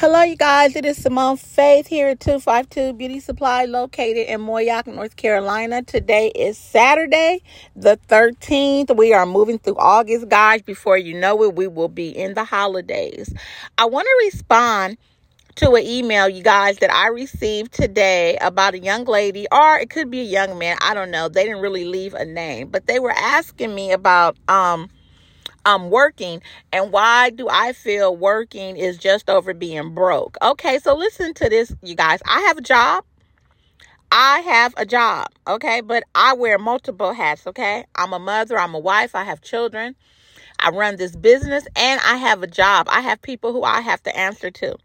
Hello, you guys. It is Simone Faith here at 252 Beauty Supply located in Moyock, North Carolina. Today is Saturday, the 13th. We are moving through August, guys. Before you know it, we will be in the holidays. I want to respond to an email, you guys, that I received today about a young lady, or it could be a young man. I don't know. They didn't really leave a name, but they were asking me about, um, I'm working and why do I feel working is just over being broke? Okay, so listen to this, you guys. I have a job. I have a job, okay, but I wear multiple hats, okay? I'm a mother, I'm a wife, I have children, I run this business, and I have a job. I have people who I have to answer to.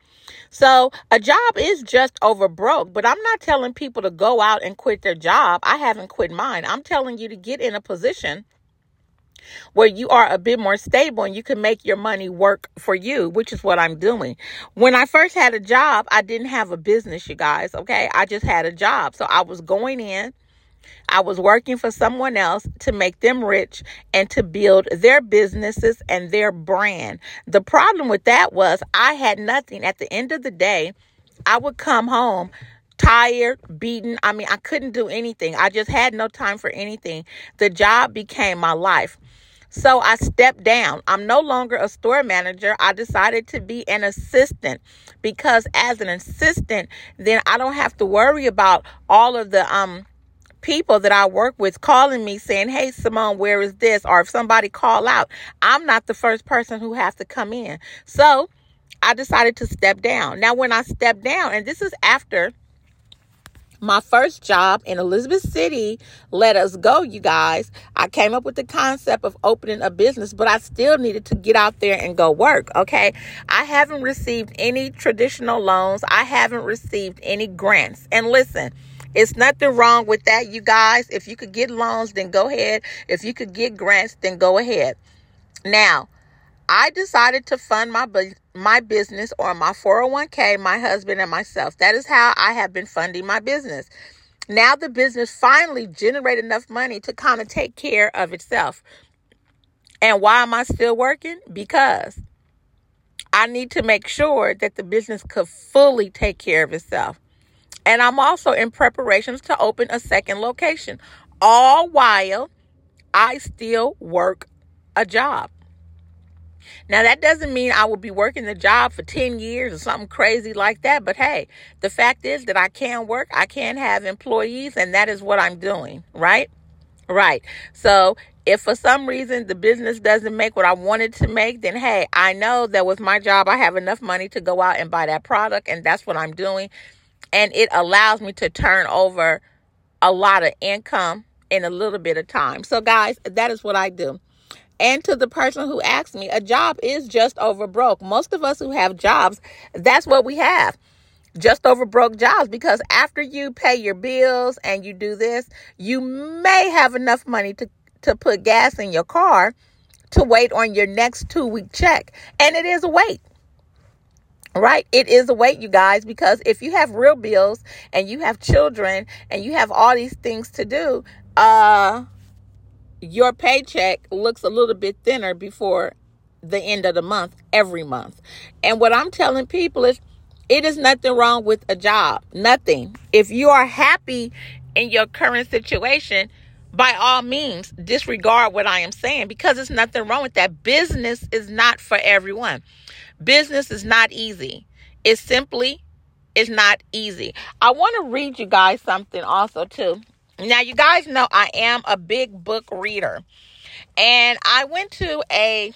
So a job is just over broke, but I'm not telling people to go out and quit their job. I haven't quit mine. I'm telling you to get in a position where you are a bit more stable and you can make your money work for you, which is what I'm doing. When I first had a job, I didn't have a business, you guys, okay? I just had a job. So I was going in, I was working for someone else to make them rich and to build their businesses and their brand. The problem with that was I had nothing. At the end of the day, I would come home tired, beaten. I mean, I couldn't do anything. I just had no time for anything. The job became my life. So I stepped down. I'm no longer a store manager. I decided to be an assistant because as an assistant, then I don't have to worry about all of the um people that I work with calling me saying, "Hey Simone, where is this?" or if somebody call out, I'm not the first person who has to come in. So, I decided to step down. Now when I stepped down, and this is after my first job in Elizabeth City let us go, you guys. I came up with the concept of opening a business, but I still needed to get out there and go work. Okay. I haven't received any traditional loans, I haven't received any grants. And listen, it's nothing wrong with that, you guys. If you could get loans, then go ahead. If you could get grants, then go ahead. Now, I decided to fund my bu- my business or my 401k, my husband and myself. That is how I have been funding my business. Now the business finally generated enough money to kind of take care of itself. And why am I still working? Because I need to make sure that the business could fully take care of itself. And I'm also in preparations to open a second location, all while I still work a job. Now, that doesn't mean I will be working the job for 10 years or something crazy like that. But hey, the fact is that I can work, I can have employees, and that is what I'm doing, right? Right. So, if for some reason the business doesn't make what I wanted to make, then hey, I know that with my job, I have enough money to go out and buy that product, and that's what I'm doing. And it allows me to turn over a lot of income in a little bit of time. So, guys, that is what I do. And to the person who asked me, a job is just over broke. Most of us who have jobs, that's what we have. Just over broke jobs because after you pay your bills and you do this, you may have enough money to, to put gas in your car to wait on your next two week check. And it is a wait right it is a wait you guys because if you have real bills and you have children and you have all these things to do uh your paycheck looks a little bit thinner before the end of the month every month. And what I'm telling people is it is nothing wrong with a job. Nothing. If you are happy in your current situation, by all means, disregard what I am saying because it's nothing wrong with that. Business is not for everyone. Business is not easy. It simply is not easy. I want to read you guys something also too. Now, you guys know I am a big book reader. And I went to a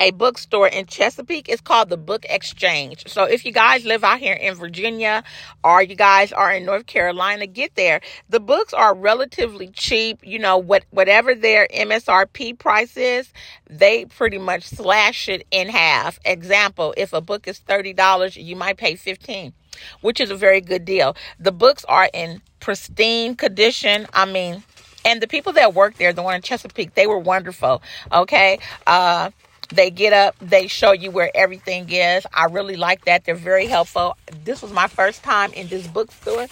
a bookstore in Chesapeake. It's called the Book Exchange. So if you guys live out here in Virginia or you guys are in North Carolina, get there. The books are relatively cheap. You know, what whatever their MSRP price is, they pretty much slash it in half. Example, if a book is $30, you might pay 15 which is a very good deal. The books are in pristine condition. I mean, and the people that work there, the one in Chesapeake, they were wonderful. Okay. Uh, they get up, they show you where everything is. I really like that. They're very helpful. This was my first time in this bookstore.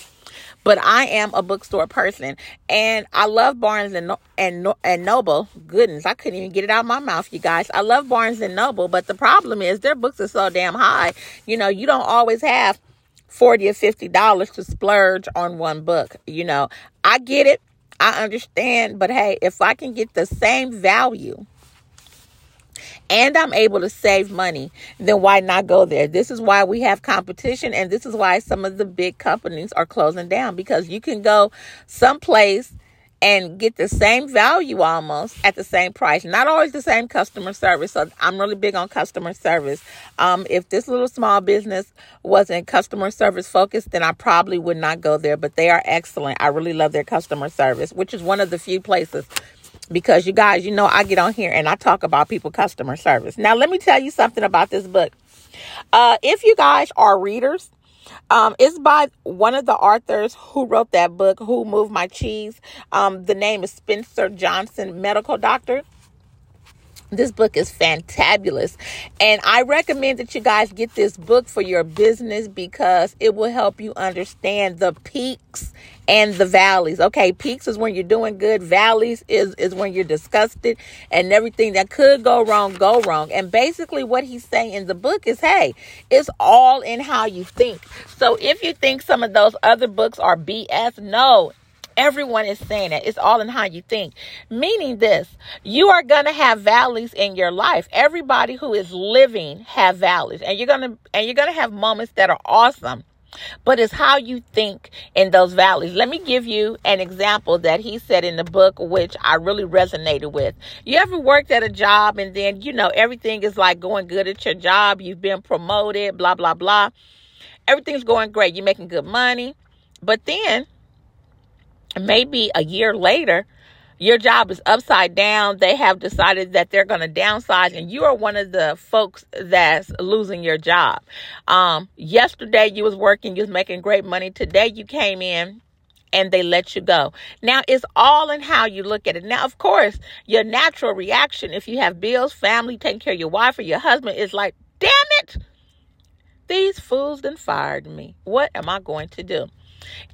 but I am a bookstore person, and I love Barnes and and and Noble. Goodness, I couldn't even get it out of my mouth, you guys. I love Barnes and Noble, but the problem is their books are so damn high. You know, you don't always have forty or fifty dollars to splurge on one book. You know, I get it, I understand, but hey, if I can get the same value and I'm able to save money, then why not go there? This is why we have competition, and this is why some of the big companies are closing down because you can go someplace and get the same value almost at the same price. Not always the same customer service. So I'm really big on customer service. Um, if this little small business wasn't customer service focused, then I probably would not go there. But they are excellent. I really love their customer service, which is one of the few places because you guys, you know, I get on here and I talk about people customer service. Now, let me tell you something about this book. Uh, if you guys are readers, um, it's by one of the authors who wrote that book, Who Moved My Cheese. Um, the name is Spencer Johnson, medical doctor. This book is fantabulous. And I recommend that you guys get this book for your business because it will help you understand the peaks and the valleys. Okay, peaks is when you're doing good, valleys is, is when you're disgusted, and everything that could go wrong, go wrong. And basically, what he's saying in the book is hey, it's all in how you think. So if you think some of those other books are BS, no, Everyone is saying it. It's all in how you think. Meaning this, you are going to have valleys in your life. Everybody who is living have valleys and you're going to and you're going to have moments that are awesome. But it's how you think in those valleys. Let me give you an example that he said in the book, which I really resonated with. You ever worked at a job and then, you know, everything is like going good at your job. You've been promoted, blah, blah, blah. Everything's going great. You're making good money. But then maybe a year later, your job is upside down. They have decided that they're going to downsize, and you are one of the folks that's losing your job. Um, yesterday you was working, you was making great money. Today you came in and they let you go. Now it's all in how you look at it. Now, of course, your natural reaction, if you have bills, family, taking care of your wife or your husband, is like, damn it, these fools then fired me. What am I going to do?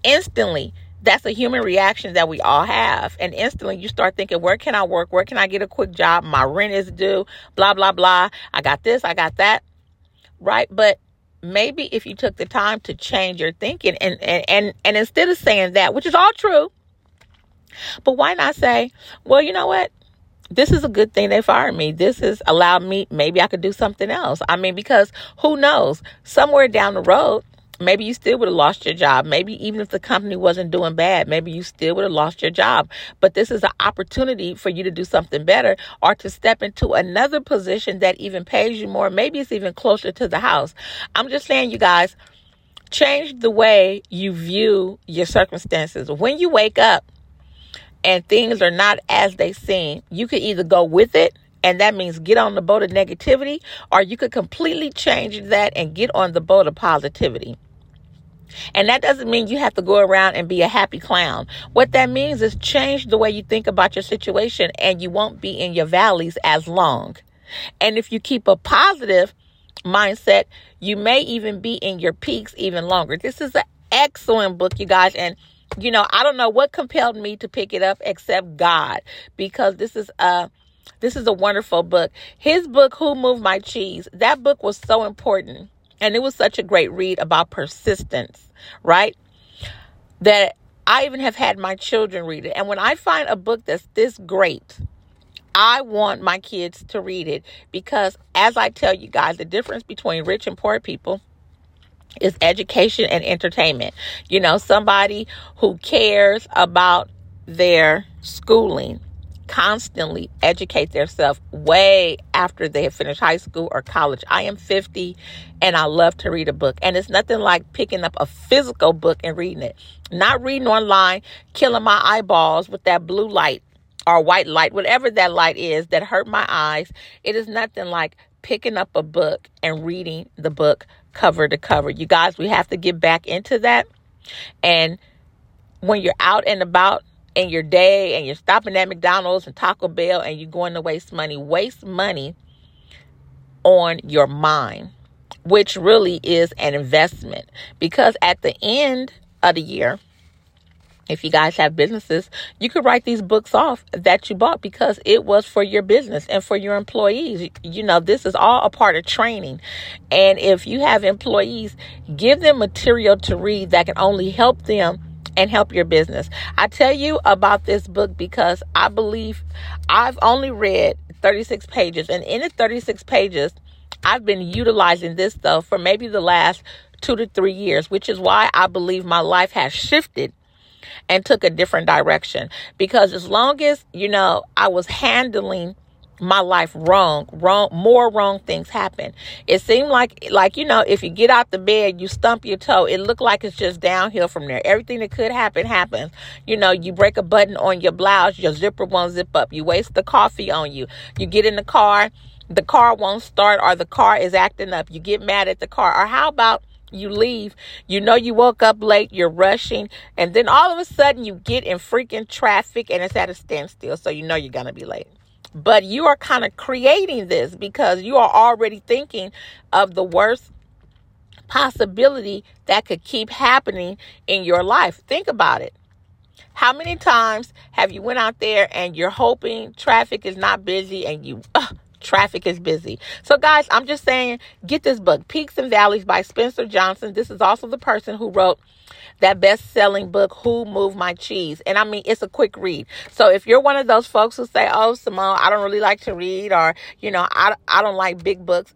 Instantly, that's a human reaction that we all have. And instantly you start thinking, where can I work? Where can I get a quick job? My rent is due, blah, blah, blah. I got this, I got that. Right. But maybe if you took the time to change your thinking and, and, and, and instead of saying that, which is all true, but why not say, well, you know what? This is a good thing they fired me. This has allowed me, maybe I could do something else. I mean, because who knows? Somewhere down the road, maybe you still would have lost your job. Maybe even if the company wasn't doing bad, maybe you still would have lost your job. But this is an opportunity for you to do something better or to step into another position that even pays you more. Maybe it's even closer to the house. I'm just saying, you guys, change the way you view your circumstances. When you wake up and things are not as they seem, you could either go with it and that means get on the boat of negativity, or you could completely change that and get on the boat of positivity. And that doesn't mean you have to go around and be a happy clown. What that means is change the way you think about your situation and you won't be in your valleys as long. And if you keep a positive mindset, you may even be in your peaks even longer. This is an excellent book, you guys. And you know, I don't know what compelled me to pick it up except God because this is a this is a wonderful book. His book, Who Moved My Cheese, that book was so important. And it was such a great read about persistence, right? That I even have had my children read it. And when I find a book that's this great, I want my kids to read it because, as I tell you guys, the difference between rich and poor people is education and entertainment. You know, somebody who cares about their schooling constantly educate themselves way after they have finished high school or college. I am 50 and I love to read a book. And it's nothing like picking up a physical book and reading it. Not reading online, killing my eyeballs with that blue light or white light, whatever that light is that hurt my eyes. It is nothing like picking up a book and reading the book cover to cover. You guys, we have to get back into that. And when you're out and about in your day and you're stopping at McDonald's and Taco Bell and you're going to waste money, waste money on your mind, which really is an investment. Because at the end of the year, if you guys have businesses, you could write these books off that you bought because it was for your business and for your employees. You know, this is all a part of training. And if you have employees, give them material to read that can only help them and help your business. I tell you about this book because I believe I've only read 36 pages, and in the 36 pages, I've been utilizing this stuff for maybe the last two to three years, which is why I believe my life has shifted and took a different direction. Because as long as, you know, I was handling my life wrong wrong more wrong things happen. It seemed like like you know if you get out the bed you stump your toe it looked like it's just downhill from there. Everything that could happen happens. You know you break a button on your blouse your zipper won't zip up. You waste the coffee on you. You get in the car the car won't start or the car is acting up. You get mad at the car. Or how about you leave, you know you woke up late, you're rushing, and then all of a sudden you get in freaking traffic and it's at a standstill, so you know you're going to be late. But you are kind of creating this because you are already thinking of the worst possibility that could keep happening in your life. Think about it. How many times have you went out there and you're hoping traffic is not busy and you uh, traffic is busy. So, guys, I'm just saying, get this book, Peaks and Valleys by Spencer Johnson. This is also the person who wrote that best selling book, Who Moved My Cheese. And I mean, it's a quick read. So, if you're one of those folks who say, Oh, Simone, I don't really like to read, or, you know, I, I don't like big books,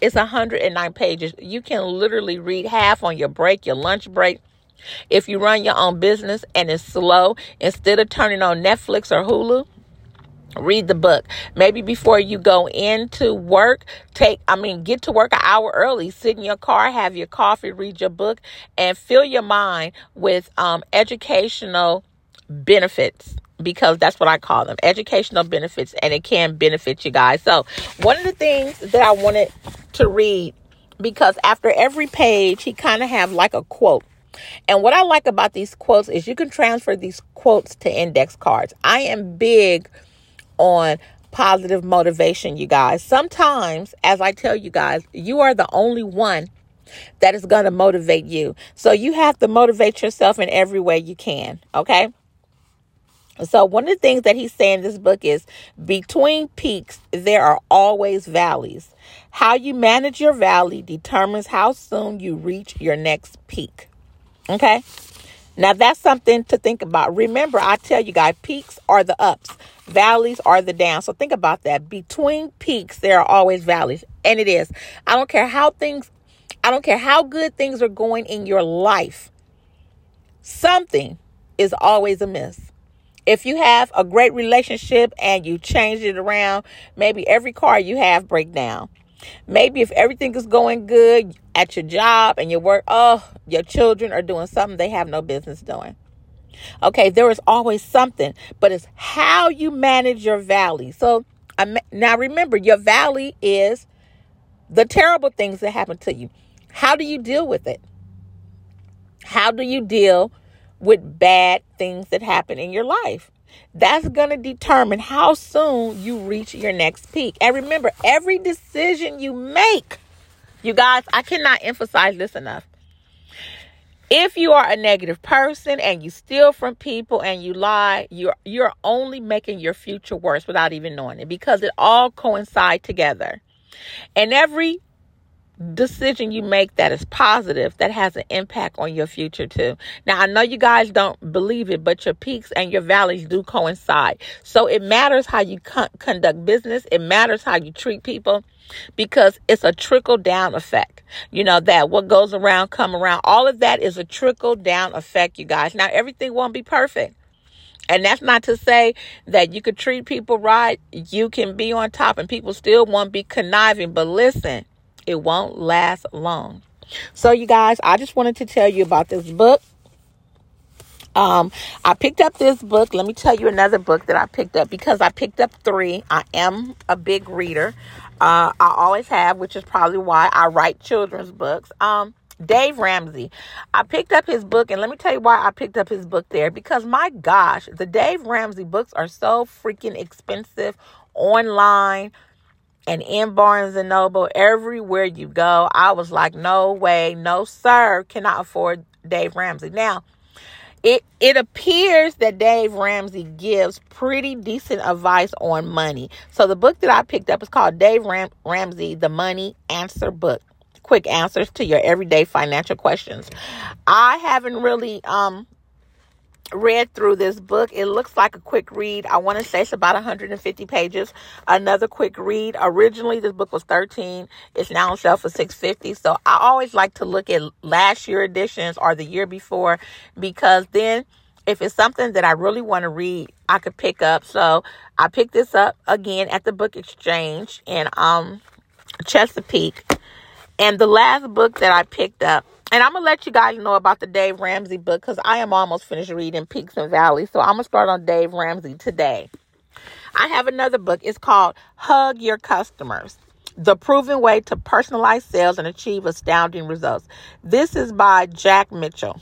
it's 109 pages. You can literally read half on your break, your lunch break. If you run your own business and it's slow, instead of turning on Netflix or Hulu, read the book. Maybe before you go into work take i mean get to work an hour early sit in your car have your coffee read your book and fill your mind with um, educational benefits because that's what i call them educational benefits and it can benefit you guys. So one of the things that i wanted to read because after every page he kind of have like a quote. And what i like about these quotes is you can transfer these quotes to index cards. I am big on positive motivation, you guys. Sometimes, as I tell you guys, you are the only one that is going to motivate you. So you have to motivate yourself in every way you can, okay? So, one of the things that he's saying in this book is between peaks, there are always valleys. How you manage your valley determines how soon you reach your next peak. Okay? Now, that's something to think about. Remember, I tell you guys, peaks are the ups, valleys are the downs. So think about that. Between peaks, there are always valleys. And it is. I don't care how things, I don't care how good things are going in your life, something is always amiss. If you have a great relationship and you change it around, maybe every car you have break down. Maybe if everything is going good at your job and your work, oh, your children are doing something they have no business doing. Okay, there is always something, but it's how you manage your valley. So now remember, your valley is the terrible things that happen to you. How do you deal with it? How do you deal with bad things that happen in your life? That's going to determine how soon you reach your next peak. And remember, every decision you make, you guys, I cannot emphasize this enough. If you are a negative person and you steal from people and you lie, you're you're only making your future worse without even knowing it because it all coincide together. And every decision you make that is positive that has an impact on your future too. Now, I know you guys don't believe it, but your peaks and your valleys do coincide. So it matters how you con- conduct business, it matters how you treat people because it's a trickle down effect. You know that what goes around come around. All of that is a trickle down effect, you guys. Now, everything won't be perfect. And that's not to say that you could treat people right, you can be on top and people still won't be conniving, but listen, it won't last long. So, you guys, I just wanted to tell you about this book. Um, I picked up this book. Let me tell you another book that I picked up because I picked up three. I am a big reader. Uh, I always have, which is probably why I write children's books. Um, Dave Ramsey. I picked up his book, and let me tell you why I picked up his book there because my gosh, the Dave Ramsey books are so freaking expensive online and in Barnes and Noble, everywhere you go. I was like, no way, no sir, cannot afford Dave Ramsey. Now, it it appears that Dave Ramsey gives pretty decent advice on money. So the book that I picked up is called Dave Ram- Ramsey The Money Answer Book. Quick answers to your everyday financial questions. I haven't really um read through this book. It looks like a quick read. I want to say it's about 150 pages. Another quick read. Originally, this book was 13. It's now on sale for 650. So I always like to look at last year editions or the year before because then if it's something that I really want to read, I could pick up. So I picked this up again at the book exchange in um Chesapeake. And the last book that I picked up and I'm gonna let you guys know about the Dave Ramsey book because I am almost finished reading Peaks and Valleys. So I'm gonna start on Dave Ramsey today. I have another book. It's called Hug Your Customers. The Proven Way to Personalize Sales and Achieve Astounding Results. This is by Jack Mitchell.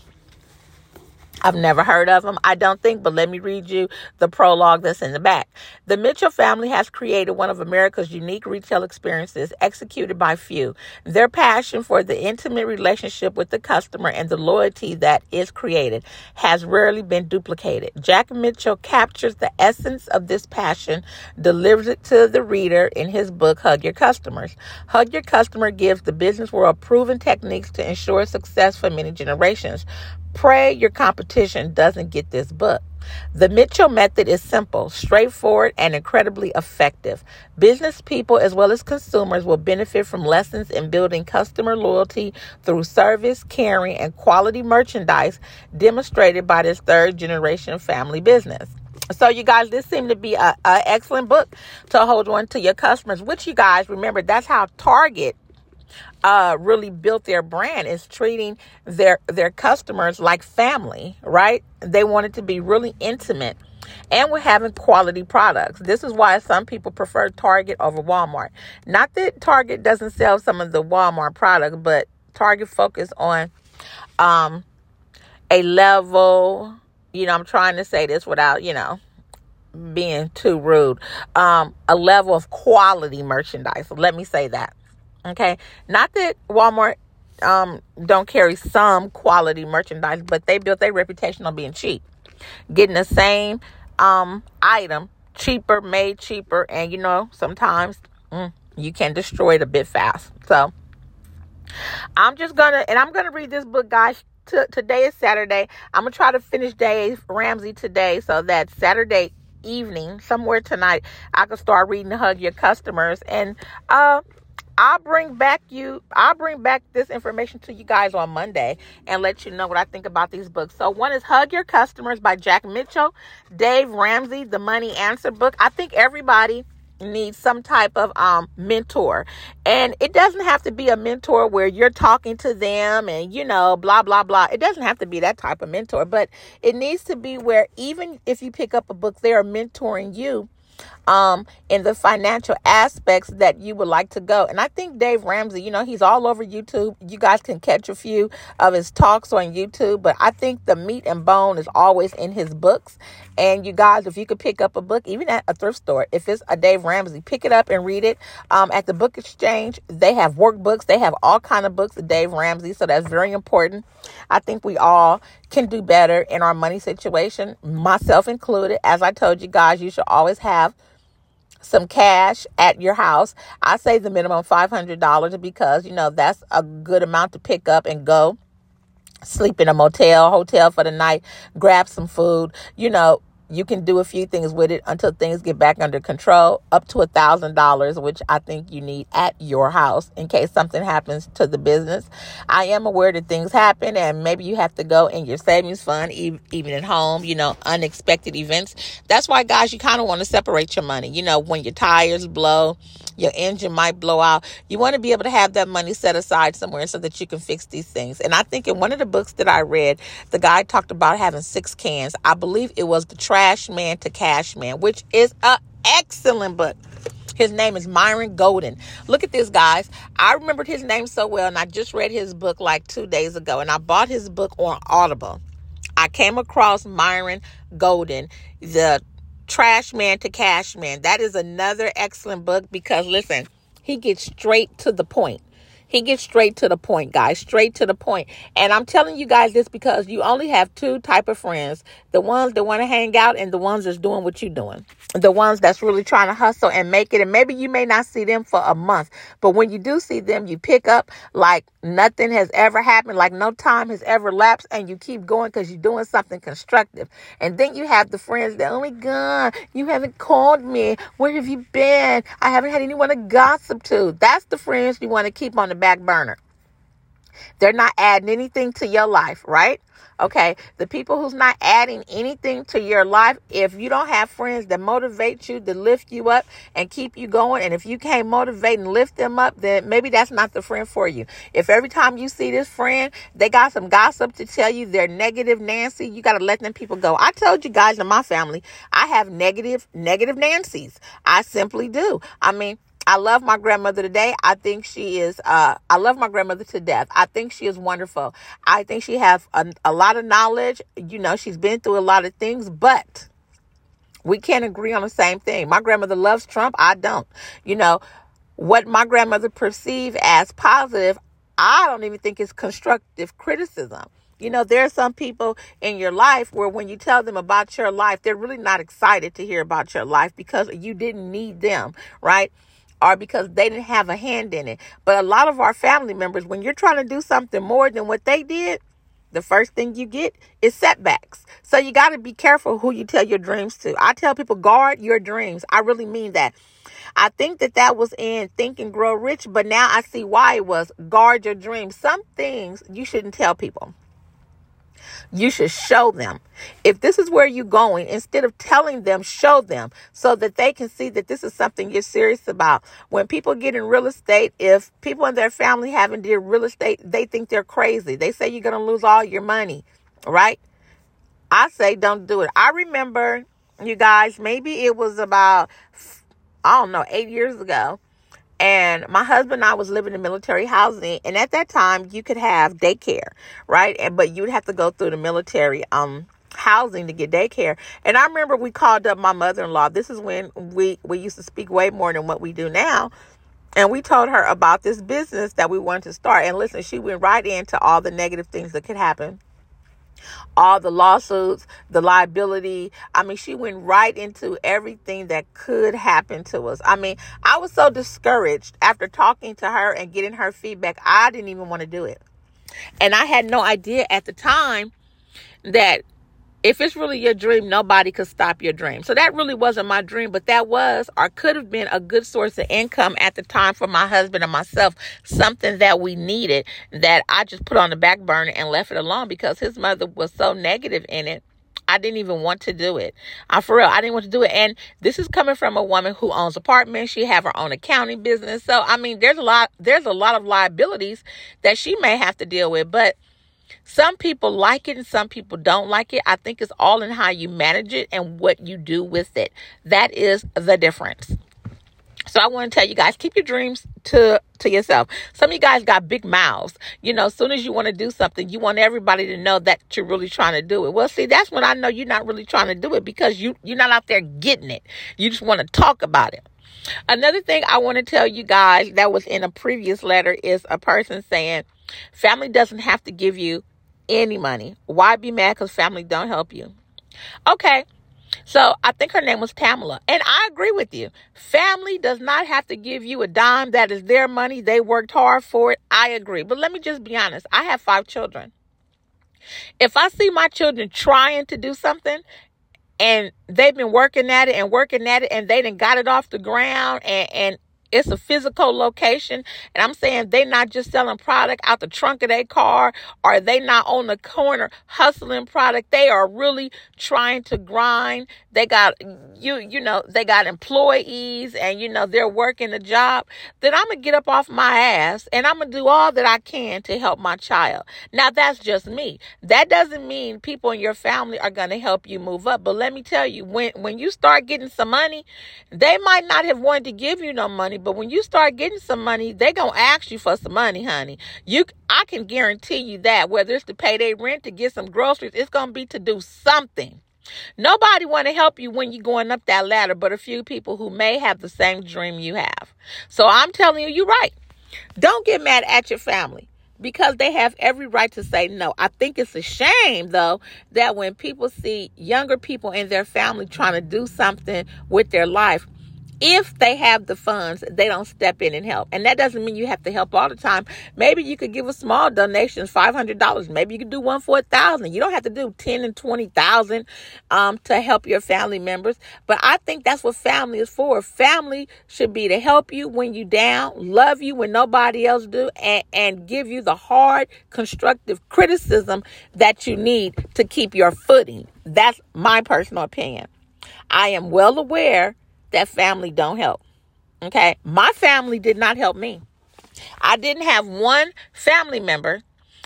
I've never heard of them, I don't think, but let me read you the prologue that's in the back. The Mitchell family has created one of America's unique retail experiences executed by few. Their passion for the intimate relationship with the customer and the loyalty that is created has rarely been duplicated. Jack Mitchell captures the essence of this passion, delivers it to the reader in his book, Hug Your Customers. Hug Your Customer gives the business world proven techniques to ensure success for many generations. Pray your competition doesn't get this book. The Mitchell method is simple, straightforward, and incredibly effective. Business people as well as consumers will benefit from lessons in building customer loyalty through service, caring, and quality merchandise demonstrated by this third generation family business. So, you guys, this seemed to be an excellent book to hold on to your customers, which you guys remember that's how Target uh, really built their brand is treating their their customers like family, right? They wanted to be really intimate. And we're having quality products. This is why some people prefer Target over Walmart. Not that Target doesn't sell some of the Walmart products, but Target focus on um, a level. You know, I'm trying to say this without, you know, being too rude. Um, a level of quality merchandise. Let me say that. Okay. Not that Walmart um, don't carry some quality merchandise, but they built their reputation on being cheap. Getting the same um, item cheaper, made cheaper, and you know, sometimes mm, you can destroy it a bit fast. So I'm just gonna, and I'm gonna read this book, guys. T- today is Saturday. I'm gonna try to finish Dave Ramsey today, so that Saturday evening, somewhere tonight, I can start reading Hug Your Customers. And uh, I'll bring back you I'll bring back this information to you guys on Monday and let you know what I think about these books. So one is Hug Your Customers by Jack Mitchell, Dave Ramsey, The Money Answer book. I think everybody needs some type of um mentor. And it doesn't have to be a mentor where you're talking to them and you know blah blah blah. It doesn't have to be that type of mentor, but it needs to be where even if you pick up a book they are mentoring you um, in the financial aspects that you would like to go. And I think Dave Ramsey, you know, he's all over YouTube. You guys can catch a few of his talks on YouTube, but I think the meat and bone is always in his books. And you guys, if you could pick up a book, even at a thrift store, if it's a Dave Ramsey, pick it up and read it. Um, at the book exchange, they have workbooks. They have all kind of books of Dave Ramsey. So that's very important. I think we all can do better in our money situation, myself included. As I told you guys, you should always have some cash at your house. I say the minimum $500 because, you know, that's a good amount to pick up and go sleep in a motel, hotel for the night, grab some food, you know, you can do a few things with it until things get back under control up to a thousand dollars which i think you need at your house in case something happens to the business. I am aware that things happen and maybe you have to go in your savings fund even at home you know unexpected events. That's why guys you kind of want to separate your money. You know when your tires blow your engine might blow out you want to be able to have that money set aside somewhere so that you can fix these things. And i think in one of the books that i read the guy talked about having six cans. I believe it was the Trash Man to Cash Man, which is an excellent book. His name is Myron Golden. Look at this, guys. I remembered his name so well, and I just read his book like two days ago, and I bought his book on Audible. I came across Myron Golden, the Trash Man to Cash Man. That is another excellent book because, listen, he gets straight to the point. He gets straight to the point, guys, straight to the point. And I'm telling you guys this because you only have two type of friends. The ones that want to hang out and the ones that's doing what you're doing. The ones that's really trying to hustle and make it. And maybe you may not see them for a month, but when you do see them, you pick up like nothing has ever happened, like no time has ever lapsed, and you keep going because you're doing something constructive. And then you have the friends that, oh God, you haven't called me. Where have you been? I haven't had anyone to gossip to. That's the friends you want to keep on the back burner. They're not adding anything to your life, right? Okay, the people who's not adding anything to your life, if you don't have friends that motivate you to lift you up and keep you going, and if you can't motivate and lift them up, then maybe that's not the friend for you. If every time you see this friend, they got some gossip to tell you, they're negative Nancy, you got to let them people go. I told you guys in my family, I have negative, negative Nancy's. I simply do. I mean, I love my grandmother today. I think she is, uh, I love my grandmother to death. I think she is wonderful. I think she has a, a lot of knowledge. You know, she's been through a lot of things, but we can't agree on the same thing. My grandmother loves Trump. I don't. You know, what my grandmother perceived as positive, I don't even think is constructive criticism. You know, there are some people in your life where when you tell them about your life, they're really not excited to hear about your life because you didn't need them, right? Or because they didn't have a hand in it. But a lot of our family members, when you're trying to do something more than what they did, the first thing you get is setbacks. So you got to be careful who you tell your dreams to. I tell people, guard your dreams. I really mean that. I think that that was in Think and Grow Rich, but now I see why it was guard your dreams. Some things you shouldn't tell people. You should show them. If this is where you're going, instead of telling them, show them so that they can see that this is something you're serious about. When people get in real estate, if people in their family haven't did real estate, they think they're crazy. They say you're going to lose all your money, right? I say don't do it. I remember you guys, maybe it was about I don't know, 8 years ago and my husband and I was living in military housing, and at that time you could have daycare, right? And but you'd have to go through the military um housing to get daycare. And I remember we called up my mother-in-law. This is when we we used to speak way more than what we do now. And we told her about this business that we wanted to start. And listen, she went right into all the negative things that could happen all the lawsuits, the liability. I mean, she went right into everything that could happen to us. I mean, I was so discouraged after talking to her and getting her feedback. I didn't even want to do it. And I had no idea at the time that if it's really your dream, nobody could stop your dream. So that really wasn't my dream, but that was or could have been a good source of income at the time for my husband and myself, something that we needed that I just put on the back burner and left it alone because his mother was so negative in it. I didn't even want to do it. I for real, I didn't want to do it. And this is coming from a woman who owns apartments. She have her own accounting business. So I mean, there's a lot there's a lot of liabilities that she may have to deal with. But some people like it and some people don't like it. I think it's all in how you manage it and what you do with it. That is the difference. So I want to tell you guys, keep your dreams to to yourself. Some of you guys got big mouths. You know, as soon as you want to do something, you want everybody to know that you're really trying to do it. Well, see, that's when I know you're not really trying to do it because you you're not out there getting it. You just want to talk about it. Another thing I want to tell you guys that was in a previous letter is a person saying, family doesn't have to give you any money. Why be mad because family don't help you? Okay. So I think her name was Pamela. And I agree with you. Family does not have to give you a dime. That is their money. They worked hard for it. I agree. But let me just be honest. I have five children. If I see my children trying to do something and they've been working at it and working at it and they didn't got it off the ground and, and it's a physical location. And I'm saying they not just selling product out the trunk of their car or they not on the corner hustling product. They are really trying to grind. They got you, you know, they got employees and you know they're working a job. Then I'm gonna get up off my ass and I'm gonna do all that I can to help my child. Now that's just me. That doesn't mean people in your family are gonna help you move up. But let me tell you, when when you start getting some money, they might not have wanted to give you no money but when you start getting some money, they gonna ask you for some money, honey. You, I can guarantee you that whether it's to pay their rent, to get some groceries, it's gonna be to do something. Nobody want to help you when you're going up that ladder, but a few people who may have the same dream you have. So I'm telling you, you're right. Don't get mad at your family because they have every right to say no. I think it's a shame though that when people see younger people in their family trying to do something with their life, if they have the funds, they don't step in and help. And that doesn't mean you have to help all the time. Maybe you could give a small donation, five hundred dollars. Maybe you could do one for a thousand. You don't have to do ten and twenty thousand um, to help your family members. But I think that's what family is for. Family should be to help you when you down, love you when nobody else do, and, and give you the hard, constructive criticism that you need to keep your footing. That's my personal opinion. I am well aware that family don't help. Okay. My family did not help me. I didn't have one family member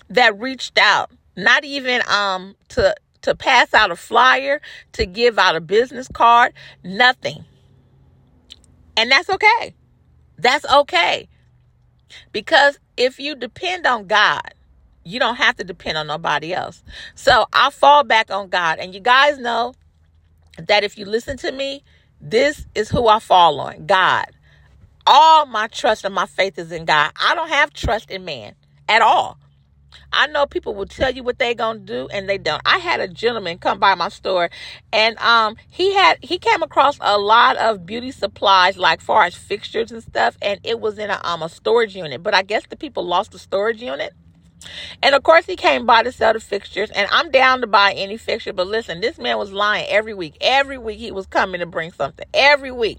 that reached out, not even um to to pass out a flyer, to give out a business card, nothing. And that's okay. That's okay. Because if you depend on God, you don't have to depend on nobody else. So I fall back on God. And you guys know that if you listen to me, this is who I fall on God. All my trust and my faith is in God. I don't have trust in man at all. I know people will tell you what they're gonna do and they don't. I had a gentleman come by my store and um he had he came across a lot of beauty supplies like far as fixtures and stuff and it was in a um a storage unit. But I guess the people lost the storage unit. And of course, he came by to sell the fixtures, and I'm down to buy any fixture. But listen, this man was lying every week. Every week he was coming to bring something. Every week.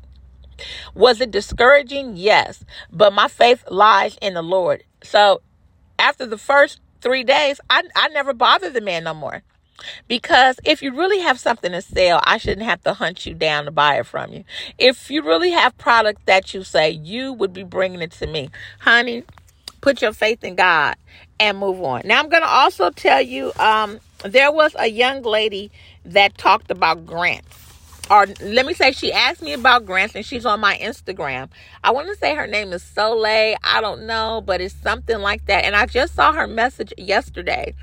Was it discouraging? Yes. But my faith lies in the Lord. So after the first three days, I, I never bothered the man no more. Because if you really have something to sell, I shouldn't have to hunt you down to buy it from you. If you really have product that you say you would be bringing it to me, honey, put your faith in God and move on. Now, I'm going to also tell you um, there was a young lady that talked about grants. Or let me say, she asked me about grants and she's on my Instagram. I want to say her name is Soleil. I don't know, but it's something like that. And I just saw her message yesterday.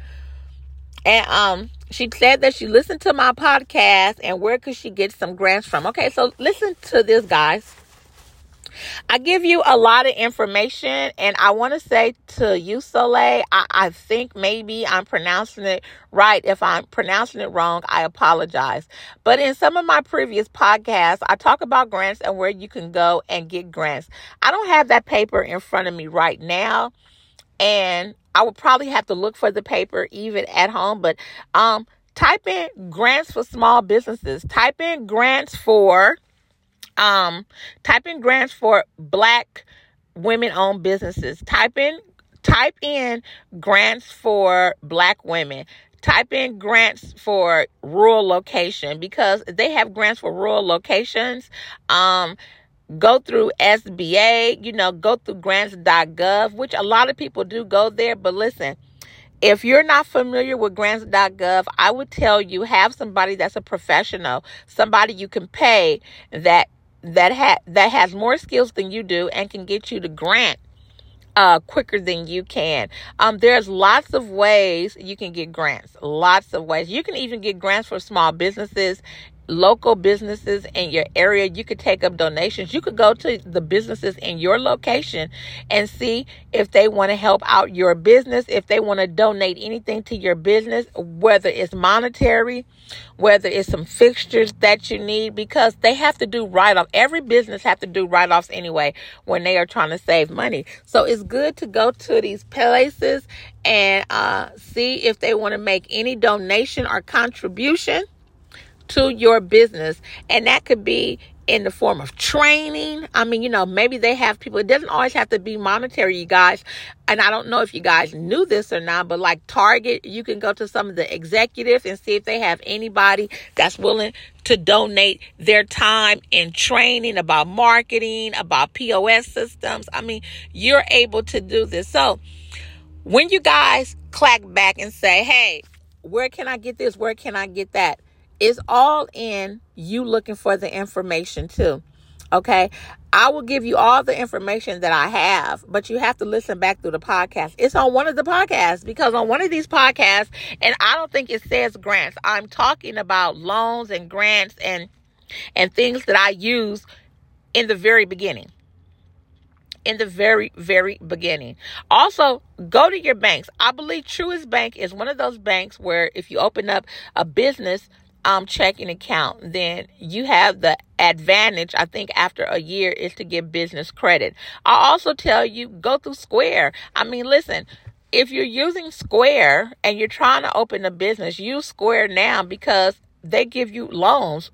And um, she said that she listened to my podcast and where could she get some grants from? Okay, so listen to this, guys. I give you a lot of information, and I want to say to you, Soleil, I, I think maybe I'm pronouncing it right. If I'm pronouncing it wrong, I apologize. But in some of my previous podcasts, I talk about grants and where you can go and get grants. I don't have that paper in front of me right now, and I would probably have to look for the paper even at home, but um type in grants for small businesses. Type in grants for um, type in grants for black women owned businesses. Type in type in grants for black women. Type in grants for rural location because they have grants for rural locations. Um, go through SBA, you know, go through grants.gov, which a lot of people do go there. But listen, if you're not familiar with grants.gov, I would tell you have somebody that's a professional, somebody you can pay that that ha- that has more skills than you do and can get you to grant uh, quicker than you can. Um, there's lots of ways you can get grants. Lots of ways. You can even get grants for small businesses local businesses in your area. You could take up donations. You could go to the businesses in your location and see if they want to help out your business, if they want to donate anything to your business, whether it's monetary, whether it's some fixtures that you need, because they have to do write off. Every business have to do write offs anyway when they are trying to save money. So it's good to go to these places and uh, see if they want to make any donation or contribution to your business. And that could be in the form of training. I mean, you know, maybe they have people, it doesn't always have to be monetary, you guys. And I don't know if you guys knew this or not, but like Target, you can go to some of the executives and see if they have anybody that's willing to donate their time in training about marketing, about POS systems. I mean, you're able to do this. So when you guys clack back and say, hey, where can I get this? Where can I get that? It's all in you looking for the information too. Okay. I will give you all the information that I have, but you have to listen back through the podcast. It's on one of the podcasts because on one of these podcasts, and I don't think it says grants. I'm talking about loans and grants and and things that I use in the very beginning in the very, very beginning. Also, go to your banks. I believe Truist Bank is one of those banks where if you open up a business um, checking account, then you have the advantage, I think, after a year is to get business credit. I also tell you, go through Square. I mean, listen, if you're using Square and you're trying to open a business, use Square now because they give you loans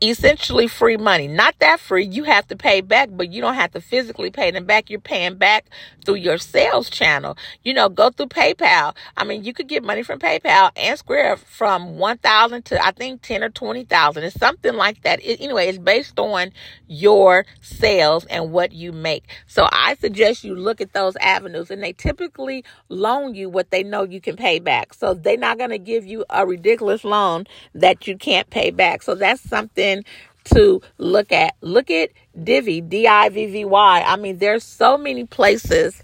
essentially free money. Not that free. You have to pay back, but you don't have to physically pay them back. You're paying back through your sales channel. You know, go through PayPal. I mean, you could get money from PayPal and Square from 1,000 to I think 10 or 20,000. It's something like that. It, anyway, it's based on your sales and what you make. So I suggest you look at those avenues and they typically loan you what they know you can pay back. So they're not going to give you a ridiculous loan that you can't pay back. So that's something something to look at. Look at Divvy, D I V V Y. I mean, there's so many places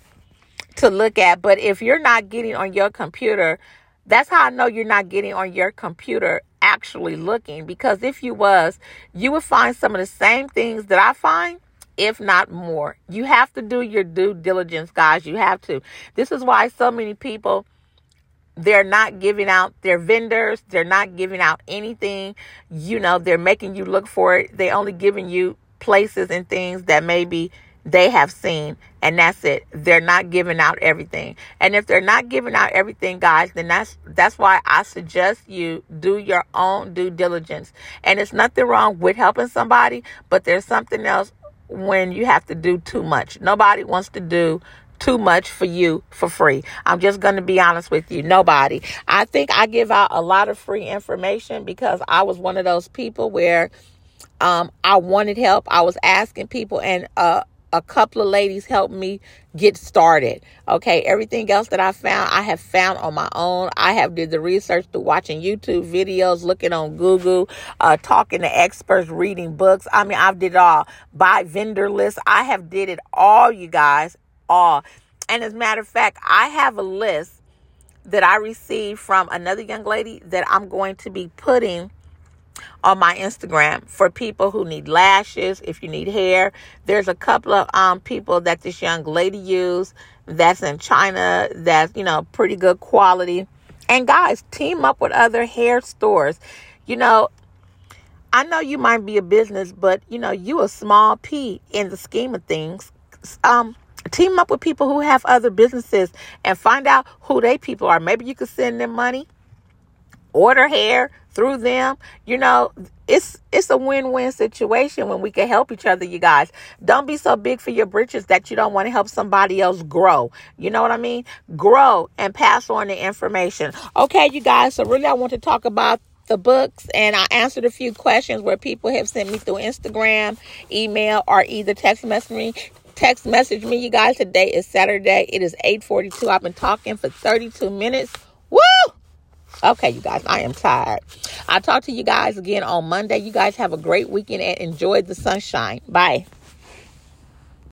to look at, but if you're not getting on your computer, that's how I know you're not getting on your computer actually looking because if you was, you would find some of the same things that I find if not more. You have to do your due diligence, guys. You have to. This is why so many people they're not giving out their vendors. They're not giving out anything. You know they're making you look for it. They only giving you places and things that maybe they have seen and that's it. They're not giving out everything. And if they're not giving out everything guys then that's that's why i suggest you do your own due diligence. And it's nothing wrong with helping somebody but there's something else when you have to do too much. Nobody wants to do too much for you for free. I'm just going to be honest with you. Nobody. I think I give out a lot of free information because I was one of those people where um, I wanted help. I was asking people, and uh, a couple of ladies helped me get started. Okay, everything else that I found, I have found on my own. I have did the research through watching YouTube videos, looking on Google, uh, talking to experts, reading books. I mean, I've did it all. Buy vendor lists. I have did it all, you guys, all. And as a matter of fact, I have a list that I received from another young lady that I'm going to be putting on my Instagram for people who need lashes, if you need hair. There's a couple of um, people that this young lady used that's in China that's, you know, pretty good quality. And guys, team up with other hair stores. You know, I know you might be a business, but you know, you a small P in the scheme of things. Um, Team up with people who have other businesses and find out who they people are. Maybe you could send them money, order hair through them. You know, it's it's a win-win situation when we can help each other, you guys. Don't be so big for your britches that you don't want to help somebody else grow. You know what I mean? Grow and pass on the information. Okay, you guys. So really I want to talk about the books and I answered a few questions where people have sent me through Instagram, email, or either text message me text message me, you guys. Today is Saturday. It is 8:42. I've been talking for 32 minutes. Woo! Okay, you guys, I am tired. I'll talk to you guys again on Monday. You guys have a great weekend and enjoy the sunshine. Bye.